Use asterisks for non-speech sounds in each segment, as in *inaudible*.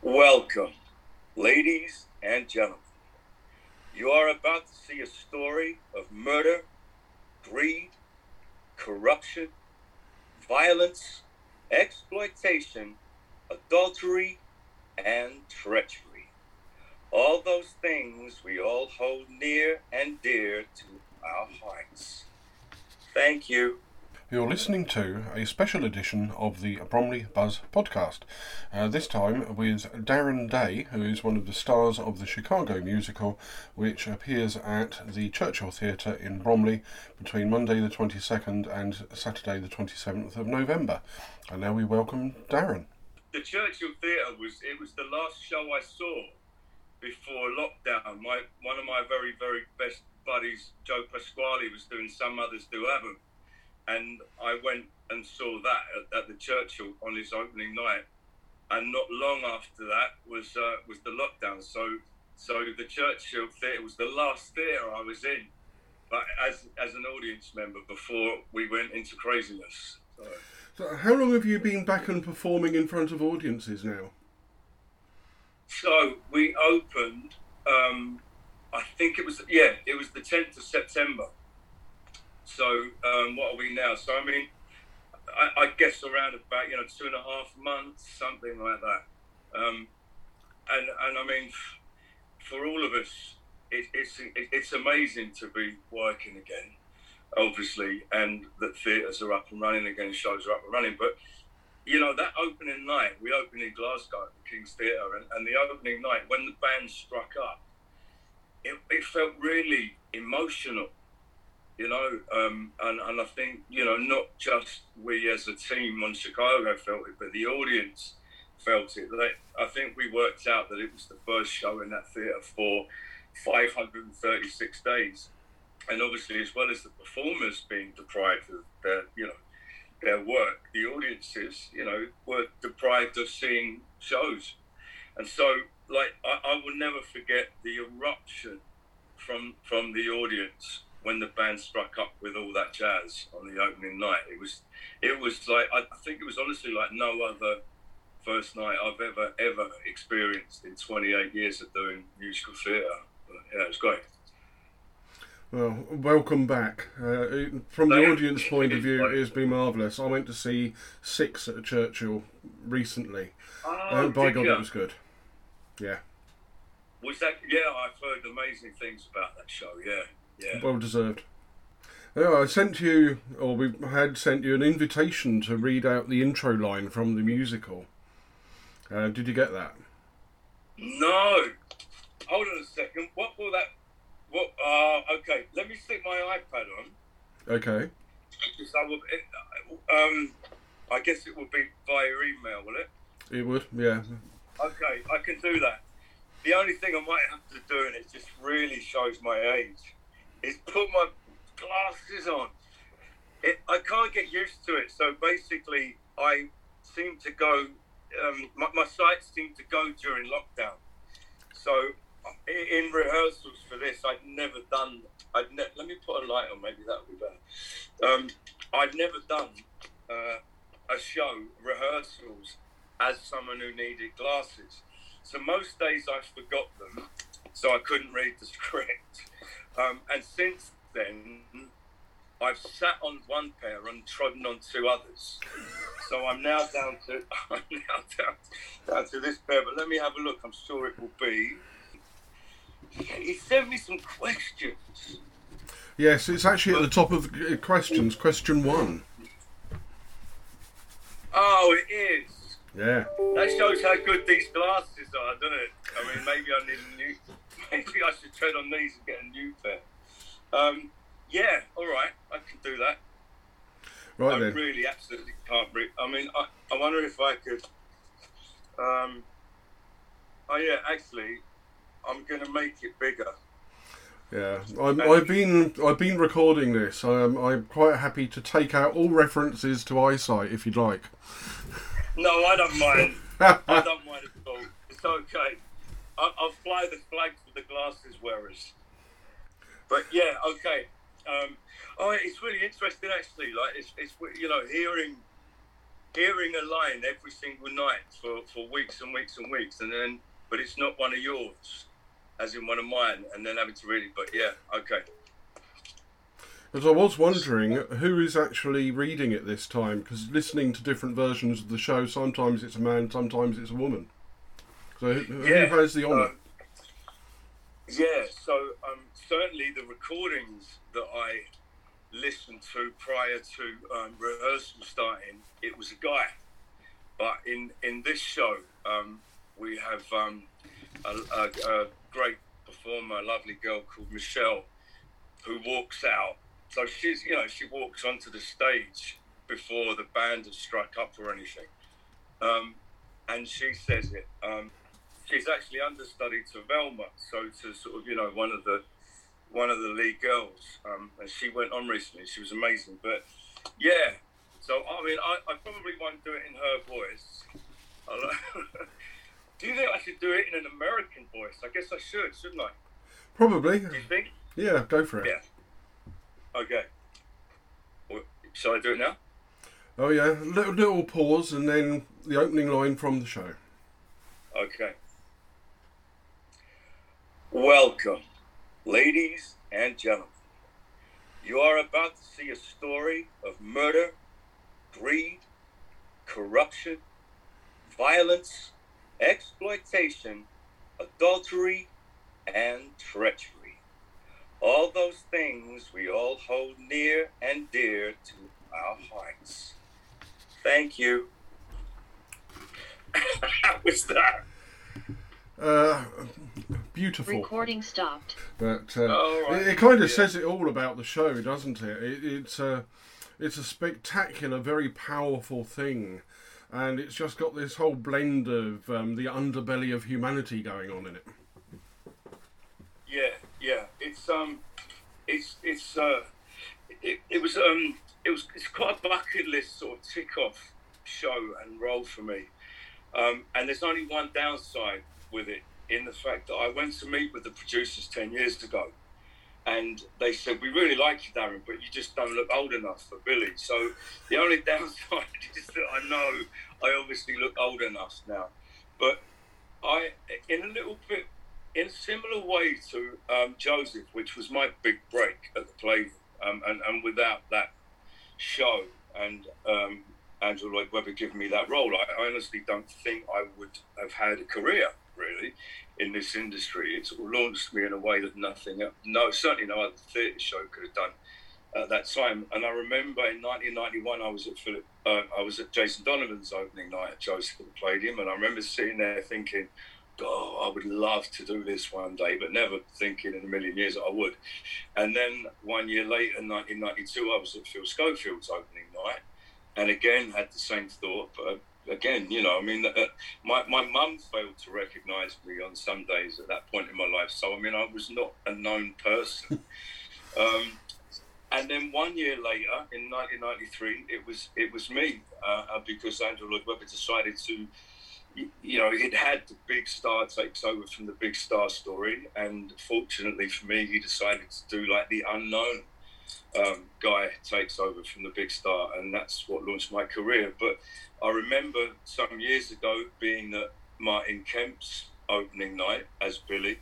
Welcome, ladies and gentlemen. You are about to see a story of murder, greed, corruption, violence, exploitation, adultery, and treachery. All those things we all hold near and dear to our hearts. Thank you. You're listening to a special edition of the Bromley Buzz podcast. Uh, this time with Darren Day, who is one of the stars of the Chicago musical, which appears at the Churchill Theatre in Bromley between Monday the 22nd and Saturday the 27th of November. And now we welcome Darren. The Churchill Theatre was it was the last show I saw before lockdown. My one of my very very best buddies, Joe Pasquale, was doing Some Mothers Do 'Ave 'Em and I went and saw that at, at, the Churchill on his opening night. And not long after that was uh, was the lockdown. So so the Churchill Theatre was the last theatre I was in, but as as an audience member before we went into craziness. So, so how long have you been back and performing in front of audiences now? So we opened. Um, I think it was yeah, it was the tenth of September so um, what are we now? So I mean, I, I, guess around about you know two and a half months, something like that. Um, and and I mean, for all of us, it, it's it, it's amazing to be working again, obviously, and that theatres are up and running again, shows are up and running. But you know that opening night, we opened in Glasgow at the King's Theatre, and, and the opening night when the band struck up, it, it felt really emotional you know, um, and, and I think, you know, not just we as a team on Chicago felt it, but the audience felt it. Like, I think we worked out that it was the first show in that theatre for 536 days. And obviously, as well as the performers being deprived of their, you know, their work, the audiences, you know, were deprived of seeing shows. And so, like, I, I will never forget the eruption from from the audience when the band struck up with all that jazz on the opening night, it was it was like I think it was honestly like no other first night I've ever ever experienced in 28 years of doing musical theatre. Yeah, it was great. Well, welcome back. Uh, from the audience point of view, it's been marvellous. I went to see Six at Churchill recently. Oh, uh, by God, you? it was good. Yeah. Was that? Yeah, I've heard amazing things about that show. Yeah. Yeah. Well deserved. Yeah, I sent you, or we had sent you an invitation to read out the intro line from the musical. Uh, did you get that? No. Hold on a second. What will that? What? Uh, okay. Let me stick my iPad on. Okay. Because I will. Um, I guess it will be via email, will it? It would. Yeah. Okay, I can do that. The only thing I might have to do, and it just really shows my age is put my glasses on. It, I can't get used to it. So basically, I seem to go. Um, my, my sight seemed to go during lockdown. So in, in rehearsals for this, I'd never done. I'd ne- let me put a light on. Maybe that would be better. Um, I'd never done uh, a show rehearsals as someone who needed glasses. So most days I forgot them, so I couldn't read the *laughs* script. Um, and since then, I've sat on one pair and trodden on two others. So I'm now down to *laughs* I'm now down, down to this pair. But let me have a look. I'm sure it will be. He sent me some questions. Yes, it's actually at the top of the questions. Question one. Oh, it is. Yeah. That shows how good these glasses are, doesn't it? I mean, maybe I need a new *laughs* maybe I should tread on these and get a new pair. Um, yeah, all right, I can do that. Right I then. really absolutely can't breathe. I mean, I, I wonder if I could. Um, oh yeah, actually, I'm going to make it bigger. Yeah, I'm, I've been I've been recording this. I'm I'm quite happy to take out all references to eyesight if you'd like. *laughs* No, I don't mind. I don't mind at all. It's okay. I'll, I'll fly the flag for the glasses wearers. But yeah, okay. Um, oh, it's really interesting actually. Like it's, it's you know hearing hearing a line every single night for, for weeks and weeks and weeks, and then, but it's not one of yours, as in one of mine, and then having to read it. But yeah, okay. Because I was wondering who is actually reading it this time, because listening to different versions of the show, sometimes it's a man, sometimes it's a woman. So who, Yeah, who has the honour? uh, Yeah, so um, certainly the recordings that I listened to prior to um, rehearsal starting, it was a guy. But in, in this show, um, we have um, a, a, a great performer, a lovely girl called Michelle, who walks out. So she's, you know, she walks onto the stage before the band has struck up or anything. Um, and she says it. Um, she's actually understudy to Velma, so to sort of you know one of the one of the lead girls, um, and she went on recently. She was amazing, but yeah. So I mean, I, I probably won't do it in her voice. *laughs* Do you think I should do it in an American voice? I guess I should, shouldn't I? Probably. Do you think? Yeah, go for it. Yeah. Okay. Well, shall I do it now? Oh yeah, little little pause and then the opening line from the show. Okay. Welcome, ladies and gentlemen. You are about to see a story of murder, greed, corruption, violence, exploitation, adultery, and treachery. All those things we all hold near and dear to our hearts. Thank you. *laughs* How was that? Uh, beautiful. Recording stopped. But uh, Oh, right. it, it kind of Yeah. says it all about the show, doesn't it? it it's a it's a spectacular, very powerful thing, and it's just got this whole blend of um, the underbelly of humanity going on in it. It's um, it's it's uh, it, it was um, it was it's quite a bucket list sort of tick off show and role for me. Um, and there's only one downside with it in the fact that I went to meet with the producers ten years ago, and they said we really like you, Darren, but you just don't look old enough for Billy. So the only *laughs* downside is that I know I obviously look old enough now, but I in a little bit in similar way to um, Joseph, which was my big break at the Palladium, um, and, and without that show and um, Andrew Lloyd Webber giving me that role, I honestly don't think I would have had a career really in this industry. It launched me in a way that nothing, no, certainly no other theatre show could have done at that time. And I remember in 1991, I was at Philip, uh, I was at Jason Donovan's opening night at Joseph at the Palladium, and I remember sitting there thinking, oh, I would love to do this one day, but never thinking in a million years that I would. And then one year later, in 1992, I was at Phil Schofield's opening night, and again had the same thought. But again, you know, I mean, uh, my my mum failed to recognise me on some days at that point in my life. So I mean, I was not a known person. *laughs* um, and then one year later, in 1993, it was it was me uh, because Andrew Lloyd Webber decided to you know, it had the big star takes over from the big star story, and fortunately for me, he decided to do like the unknown um, guy takes over from the big star, and that's what launched my career. But I remember some years ago being at Martin Kemp's opening night as Billy,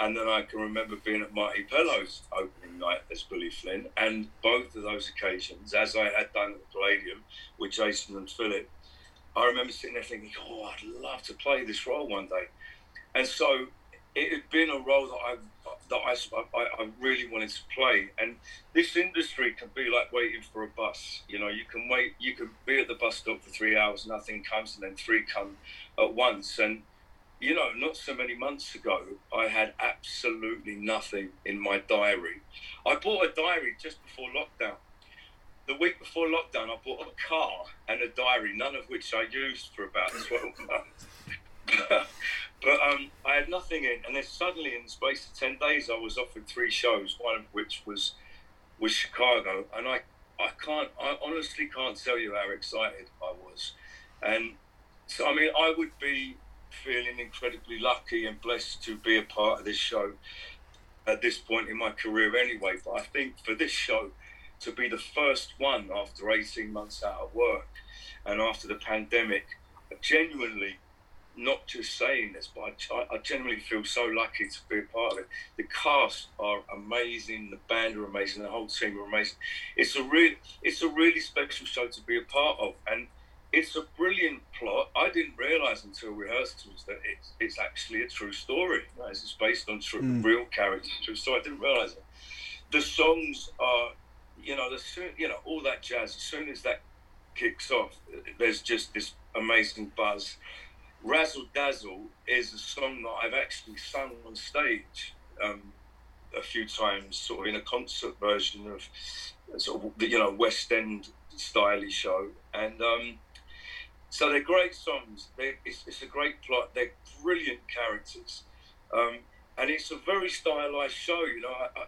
and then I can remember being at Marti Pellow's opening night as Billy Flynn, and both of those occasions, as I had done at the Palladium with Jason and Philip. I remember sitting there thinking, "Oh, I'd love to play this role one day," and so it had been a role that I that I, I, I really wanted to play. And this industry can be like waiting for a bus. You know, you can wait, you can be at the bus stop for three hours, nothing comes, and then three come at once. And you know, not so many months ago, I had absolutely nothing in my diary. I bought a diary just before lockdown the week before lockdown, I bought a car and a diary, none of which I used for about *laughs* 12 months. *laughs* but um, I had nothing in, and then suddenly, in the space of 10 days, I was offered three shows, one of which was was Chicago, and I, I can't, I honestly can't tell you how excited I was. And so, I mean, I would be feeling incredibly lucky and blessed to be a part of this show at this point in my career anyway. But I think for this show, to be the first one after 18 months out of work and after the pandemic, genuinely not just saying this, but I, I, genuinely feel so lucky to be a part of it. The cast are amazing, the band are amazing, the whole team are amazing. It's a really, it's a really special show to be a part of, and it's a brilliant plot. I didn't realise until rehearsals that it's, it's actually a true story. Right? It's based on true, mm. real characters, true story. I didn't realise it. The songs are, you know, the soon, you know, all that jazz. As soon as that kicks off, there's just this amazing buzz Razzle Dazzle is a song that I've actually sung on stage um, a few times, sort of in a concert version of sort of you know West End stylish show, and um, so they're great songs. They're, it's, it's, a great plot. They're brilliant characters, um, and it's a very stylized show. You know, I, I,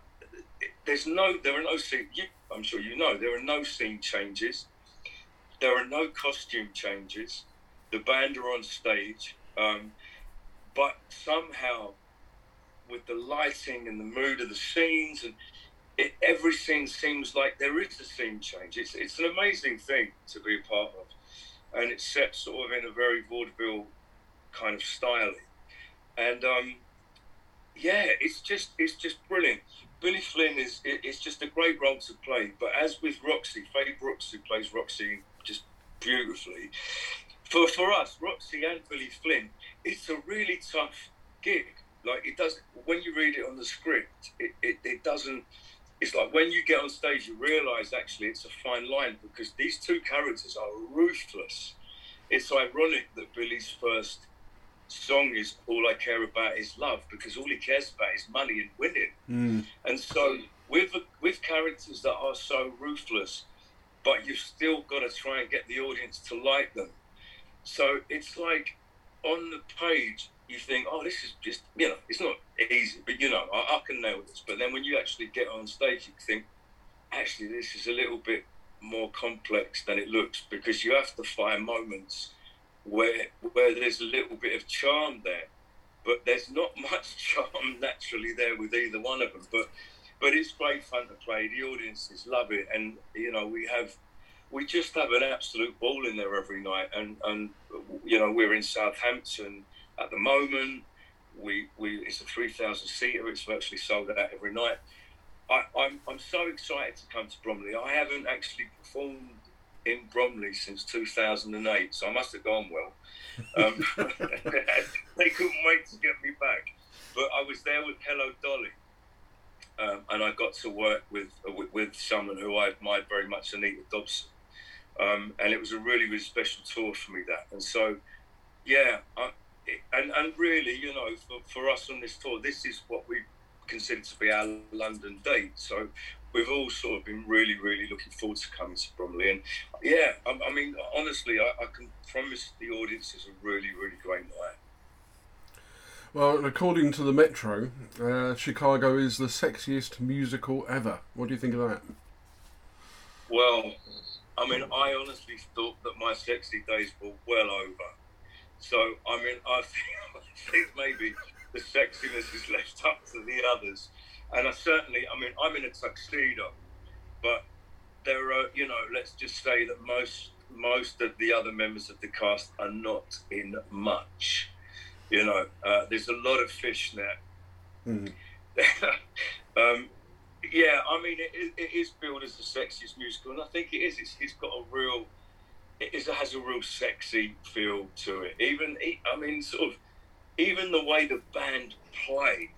there's no, there are no scene. You, I'm sure you know there are no scene changes. There are no costume changes the band are on stage, um, but somehow with the lighting and the mood of the scenes and it, every scene seems like there is a scene change. It's it's an amazing thing to be a part of, and it's set sort of in a very vaudeville kind of style, and um, yeah, it's just it's just brilliant. Billy Flynn is it's just a great role to play, but as with Roxy, Faye Brooks, who plays Roxy just beautifully, for for us, Roxy and Billy Flynn, it's a really tough gig. Like it does when you read it on the script, it, it, it doesn't. It's like when you get on stage, you realise actually it's a fine line because these two characters are ruthless. It's ironic that Billy's first song is "All I Care About Is Love" because all he cares about is money and winning. Mm. And so with with characters that are so ruthless, but you've still got to try and get the audience to like them so it's like on the page, you think, oh, this is just, you know, it's not easy, but you know, I, I can nail this. But then when you actually get on stage, you think, actually, this is a little bit more complex than it looks because you have to find moments where where there's a little bit of charm there, but there's not *laughs* much charm naturally there with either one of them. But but it's great fun to play. The audiences love it, and you know we have we just have an absolute ball in there every night. And, and you know, we're in Southampton at the moment. We, we it's a 3,000 seater. It's virtually sold out every night. I, I'm, I'm so excited to come to Bromley. I haven't actually performed in Bromley since 2008, so I must have gone well. *laughs* Um, *laughs* they couldn't wait to get me back. But I was there with Hello Dolly, um, and I got to work with, with, with someone who I admired very much, Anita Dobson. Um, and it was a really, really special tour for me, that. And so, yeah, I, and, and really, you know, for, for us on this tour, this is what we consider to be our London date. So we've all sort of been really, really looking forward to coming to Bromley. And yeah, I, I mean, honestly, I, I, can promise the audience is a really, really great night. Well, according to the Metro, uh, Chicago is the sexiest musical ever. What do you think of that? Well, I mean, I honestly thought that my sexy days were well over. So, I mean, I *laughs* think, I think maybe the sexiness is left up to the others. And I certainly, I mean, I'm in a tuxedo, but there are, you know, let's just say that most most of the other members of the cast are not in much. You know, uh, there's a lot of fishnet. Mm. *laughs* um, yeah, I mean, it, it is billed as the sexiest musical, and I think it is. It's, it's got a real, it is, it has a real sexy feel to it. Even, I mean, sort of, even the way the band play,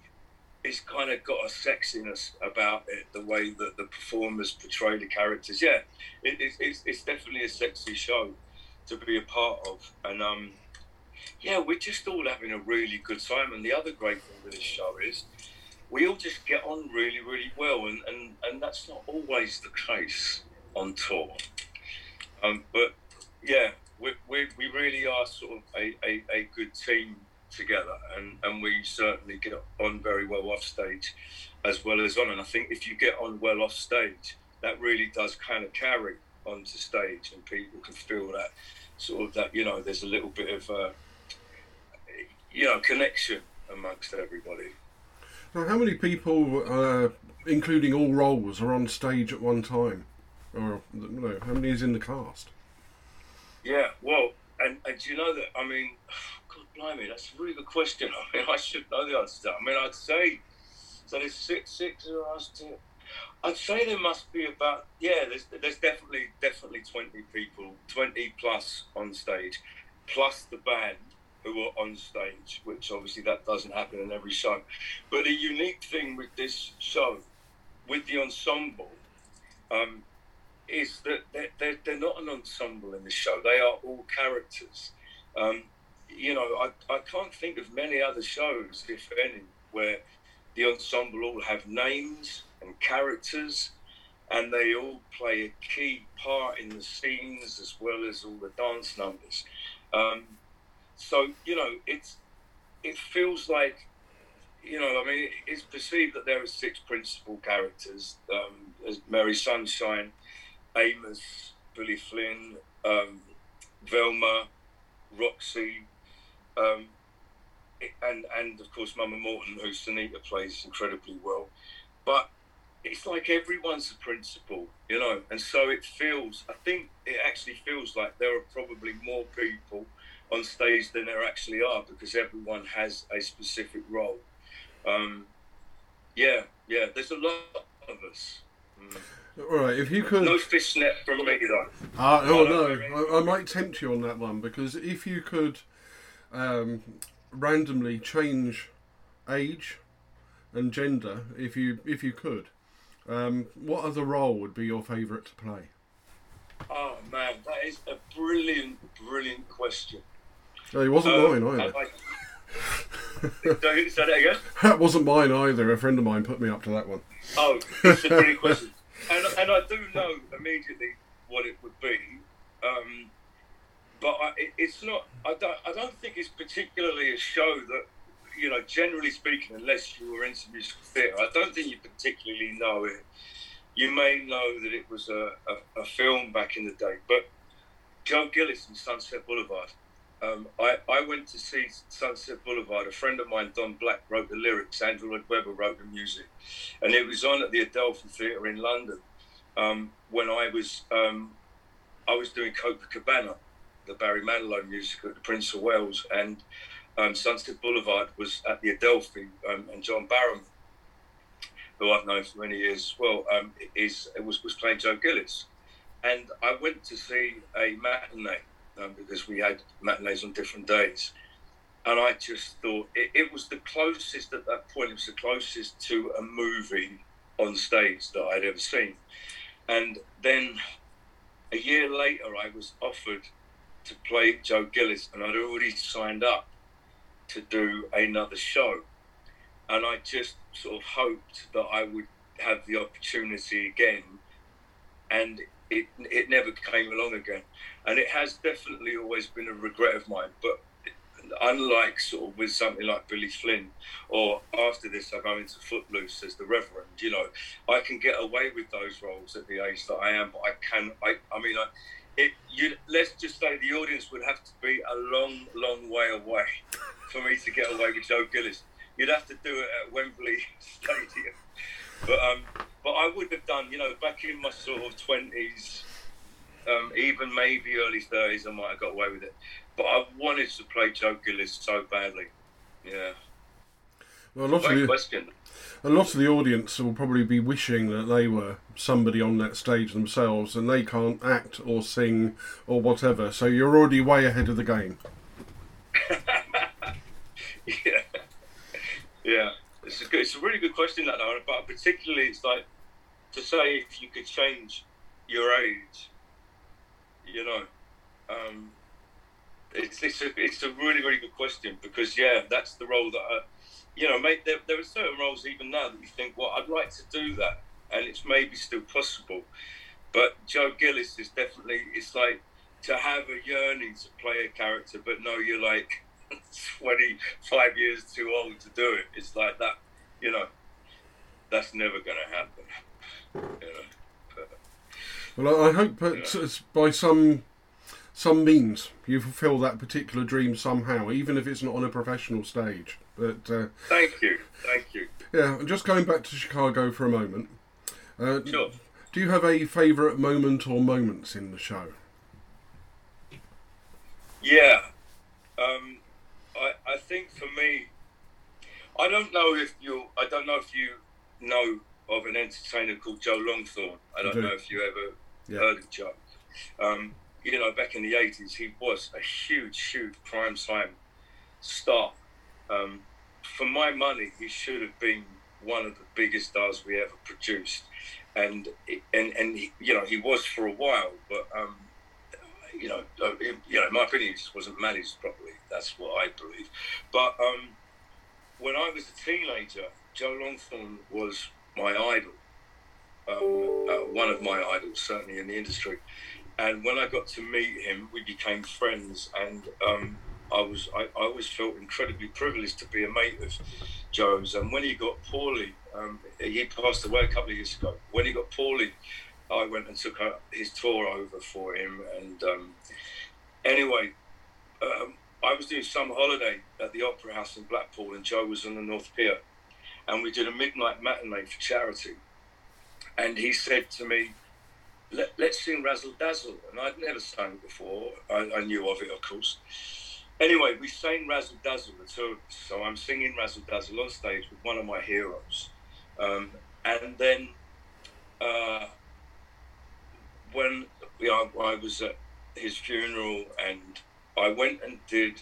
it's kind of got a sexiness about it. The way that the performers portray the characters, yeah, it, it, it's it's definitely a sexy show to be a part of, and um, yeah, we're just all having a really good time. And the other great thing with this show is we all just get on really, really well, and, and, and that's not always the case on tour. Um, but yeah, we, we, we really are sort of a, a, a good team together, and, and we certainly get on very well off stage as well as on. And I think if you get on well off stage, that really does kind of carry onto stage, and people can feel that sort of that you know there's a little bit of uh, you know connection amongst everybody. Now, how many people, uh, including all roles, are on stage at one time? Or no, how many is in the cast? Yeah, well, and, and do you know that? I mean, blimey, that's a really good question. *laughs* I mean, I should know the answer. I mean, I'd say, so there's six, six of us. To, I'd say there must be about, yeah, there's, there's definitely, definitely 20 people, 20 plus on stage, plus the band who are on stage, which obviously that doesn't happen in every show. But the unique thing with this show, with the ensemble, um, is that they're, they're, they're, not an ensemble in the show. They are all characters. Um, you know, I, I can't think of many other shows, if any, where the ensemble all have names and characters and they all play a key part in the scenes as well as all the dance numbers. Um, so, you know, it's it feels like, you know, I mean, it's perceived that there are six principal characters. Um, Mary Sunshine, Amos, Billy Flynn, um, Velma, Roxy, um, and and of course Mama Morton, who Sinitta plays incredibly well. But it's like everyone's a principal, you know, and so it feels. I think it actually feels like there are probably more people on stage than there actually are because everyone has a specific role. Um, yeah, yeah. There's a lot of us. Mm. All right, if you could. No fishnet from me, though. Uh, oh, no. I, I, might tempt you on that one because if you could um, randomly change age and gender, if you if you could, um, what other role would be your favourite to play? Oh man, that is a brilliant, brilliant question. Oh, it wasn't um, mine either. I, *laughs* say that again. *laughs* That wasn't mine either. A friend of mine put me up to that one. Oh, it's a brilliant *laughs* question and, and I do know immediately what it would be, um, but I, it's not. I don't. I don't think it's particularly a show that you know. Generally speaking, unless you were into musical theatre, I don't think you particularly know it. You may know that it was a, a, a film back in the day, but Joe Gillis and Sunset Boulevard. Um, I, I went to see Sunset Boulevard. A friend of mine, Don Black, wrote the lyrics. Andrew Lloyd Webber wrote the music. And it was on at the Adelphi Theatre in London um, when I was um, I was doing Copacabana, the Barry Manilow music at the Prince of Wales. And um, Sunset Boulevard was at the Adelphi. Um, and John Barrowman, who I've known for many years as well, um, is, was, was playing Joe Gillis. And I went to see a matinee um, because we had matinees on different days. And I just thought it, it, was the closest at that point, it was the closest to a movie on stage that I'd ever seen. And then a year later, I was offered to play Joe Gillis, and I'd already signed up to do another show. And I just sort of hoped that I would have the opportunity again. And it it never came along again, and it has definitely always been a regret of mine. But unlike sort of with something like Billy Flynn, or after this I go into Footloose as the Reverend, you know, I can get away with those roles at the age that I am. But I can, I, I mean, I, it, you, let's just say the audience would have to be a long, long way away for me to get away with Joe Gillis. You'd have to do it at Wembley *laughs* Stadium. But um, but I would have done, you know, back in my sort of twenties, um, even maybe early thirties, I might have got away with it. But I wanted to play Joe Gillis so badly. Yeah. Well, a lot of the, question. A lot of the audience will probably be wishing that they were somebody on that stage themselves, and they can't act or sing or whatever. So you're already way ahead of the game. *laughs* yeah. Yeah. It's a, good, it's a really good question, that, though, but particularly it's like to say if you could change your age, you know, um, it's, it's, a, it's a really, really good question because, yeah, that's the role that, I, you know, mate, there, there are certain roles even now that you think, well, I'd like to do that, and it's maybe still possible. But Joe Gillis is definitely, it's like to have a yearning to play a character, but no, you're like, *laughs* 25 years too old to do it. It's like that, you know, that's never going to happen. *laughs* You know? But, well, I hope that by some some means you fulfil that particular dream somehow, even if it's not on a professional stage. But uh, thank you, thank you. Yeah, just going back to Chicago for a moment. Uh, sure. Do you have a favourite moment or moments in the show? Yeah, um, I I think for me, I don't know if you I don't know if you know of an entertainer called Joe Longthorne. I don't do. know if you ever Yeah. heard of Joe. Um, you know, back in the eighties, he was a huge, huge prime time star. Um, for my money, he should have been one of the biggest stars we ever produced, and and and he, you know he was for a while, but um, you know, uh, you know, my opinion, he just wasn't managed properly. That's what I believe. But um, when I was a teenager, Joe Longthorne was my idol, um, uh, one of my idols, certainly in the industry. And when I got to meet him, we became friends, and um, I was I, I always felt incredibly privileged to be a mate of Joe's. And when he got poorly, um, he passed away a couple of years ago. When he got poorly, I went and took his tour over for him. And um, anyway, um, I was doing some holiday at the Opera House in Blackpool, and Joe was on the North Pier, and we did a midnight matinee for charity. And he said to me, Let, "Let's sing Razzle Dazzle," and I'd never sung before. I, I knew of it, of course. Anyway, we sang Razzle Dazzle, the two. So I'm singing Razzle Dazzle on stage with one of my heroes, um, and then uh, when you know, I was at his funeral and I went and did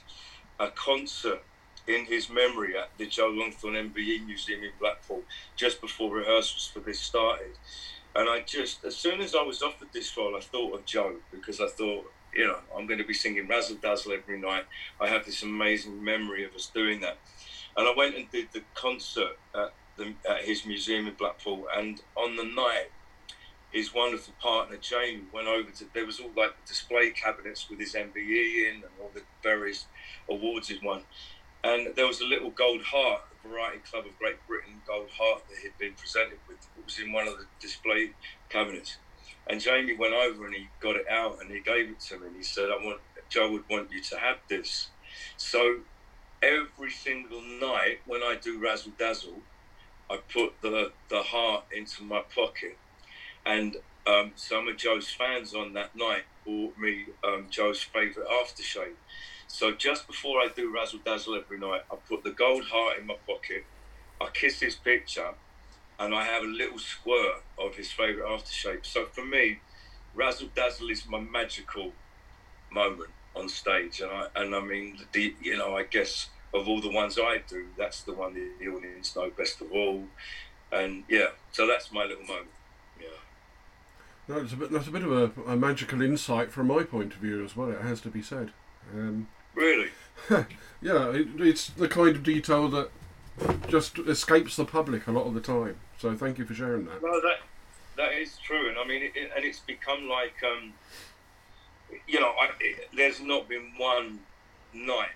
a concert in his memory at the Joe Longthorne MBE Museum in Blackpool just before rehearsals for this started. And I just, as soon as I was offered this role, I thought of Joe because I thought, you know, I'm going to be singing Razzle Dazzle every night. I have this amazing memory of us doing that. And I went and did the concert at, the, at his museum in Blackpool. And on the night, his wonderful partner Jamie went over to. There was all like display cabinets with his MBE in and all the various awards he'd won, and there was a little gold heart, Variety Club of Great Britain gold heart that he'd been presented with. It was in one of the display cabinets, and Jamie went over and he got it out and he gave it to me and he said, "I want Joe would want you to have this." So every single night when I do Razzle Dazzle, I put the the heart into my pocket and um, some of Joe's fans on that night bought me um, Joe's favourite aftershave. So just before I do Razzle Dazzle every night, I put the gold heart in my pocket, I kiss his picture, and I have a little squirt of his favourite aftershave. So for me, Razzle Dazzle is my magical moment on stage, and I and I mean, the, you know, I guess of all the ones I do, that's the one the audience know best of all, and yeah, so that's my little moment. Yeah. It's a bit, that's a bit of a, a magical insight from my point of view as well. It has to be said. Um, Really? *laughs* yeah, it, it's the kind of detail that just escapes the public a lot of the time. So thank you for sharing that. No, that that is true, and I mean, it, and it's become like, um, you know, I, it, there's not been one night,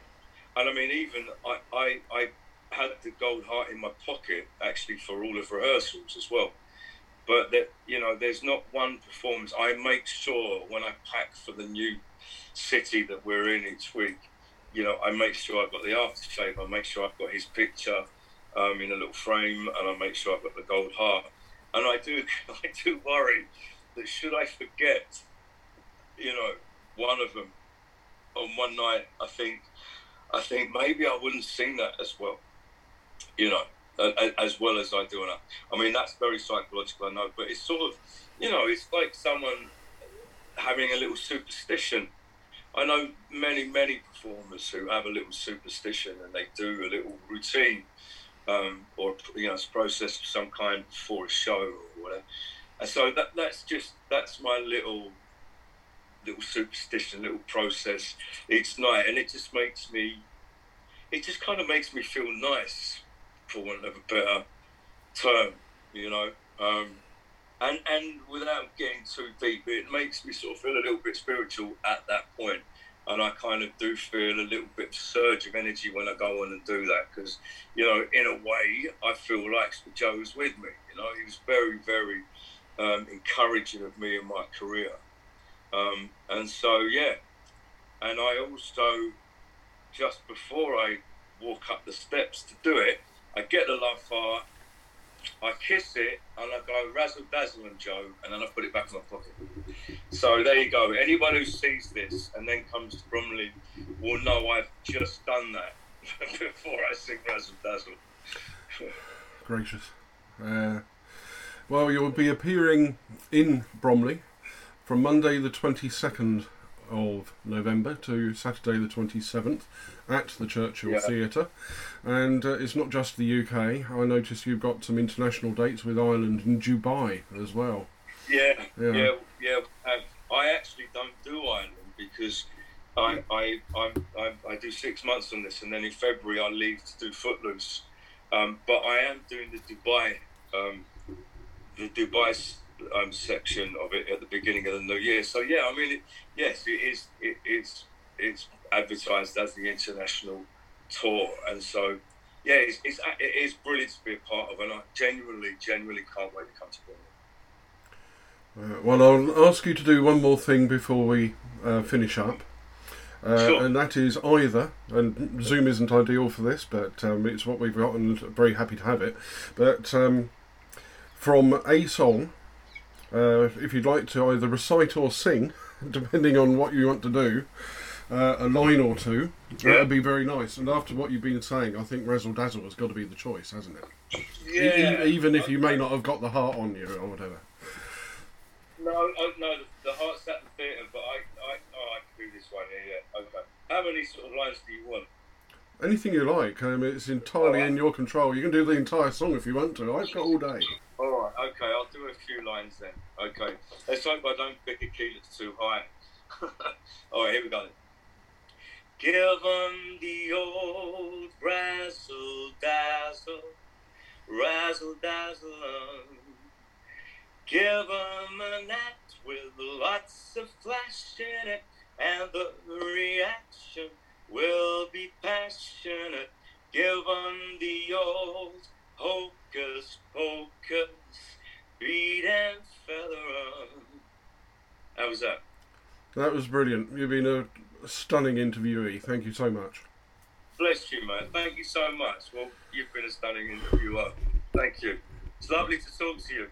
and I mean, even I, I, I had the gold heart in my pocket actually for all of rehearsals as well. But that you know, there's not one performance. I make sure when I pack for the new city that we're in each week, you know, I make sure I've got the aftershave. I make sure I've got his picture um, in a little frame, and I make sure I've got the gold heart. And I do, *laughs* I do worry that should I forget, you know, one of them on one night, I think, I think maybe I wouldn't sing that as well, you know, as well as I do now. I mean, that's very psychological, I know, but it's sort of, you know, it's like someone having a little superstition. I know many, many performers who have a little superstition and they do a little routine um, or you know, it's process of some kind before a show or whatever. And so that that's just that's my little little superstition, little process each night, and it just makes me, it just kind of makes me feel nice, for want of a better term, you know. Um, and and without getting too deep, it makes me sort of feel a little bit spiritual at that point. And I kind of do feel a little bit surge of energy when I go on and do that because, you know, in a way, I feel like Joe was with me. You know, he was very, very um, encouraging of me in my career. Um, and so, yeah. And I also, just before I walk up the steps to do it, I get the love heart, I kiss it and I go razzle dazzle and Joe, and then I put it back in my pocket. So there you go. Anyone who sees this and then comes to Bromley will know I've just done that *laughs* before I sing razzle dazzle. Gracious. Uh, well, you'll be appearing in Bromley from Monday the 22nd of November to Saturday the 27th at the Churchill Yeah. Theatre. And uh, it's not just the UK. I noticed you've got some international dates with Ireland and Dubai as well. Yeah, Yeah. yeah, yeah. um, I actually don't do Ireland because I, I, I, I, I do six months on this, and then in February I leave to do Footloose. Um, but I am doing the Dubai, um, the Dubai um, section of it at the beginning of the new year. So yeah, I mean, it, yes, it is. It, it's it's advertised as the international tour, and so yeah, it's, it's it is brilliant to be a part of, and I genuinely, genuinely can't wait to come to Bromley. Uh, well, I'll ask you to do one more thing before we uh, finish up. Uh, Sure. And that is either, and Zoom isn't ideal for this, but um, it's what we've got and very happy to have it. But um, from a song, uh, if you'd like to either recite or sing, *laughs* depending on what you want to do, uh, a line or two, Yeah. that'd be very nice. And after what you've been saying, I think Razzle Dazzle has got to be the choice, hasn't it? E- e- even if you may not have got the heart on you or whatever. No, oh, no, the, the heart's at the theatre, but I, I, oh, I can do this one here. Yeah, okay. How many sort of lines do you want? Anything you like. Um, it's entirely Alright. in your control. You can do the entire song if you want to. I've got all day. All right, okay, I'll do a few lines then. Okay, let's hope I don't pick a key that's too high. *laughs* All right, here we go. Give 'em the old razzle dazzle, razzle dazzle. Give Give 'em a net with lots of flash in it, and the reaction will be passionate. Give Give 'em the old hocus pocus, and feather. How was that? That was brilliant. You've been a stunning interviewee. Thank you so much. Bless you, man. Thank you so much. Well, you've been a stunning interviewer. Thank you. It's lovely to talk to you.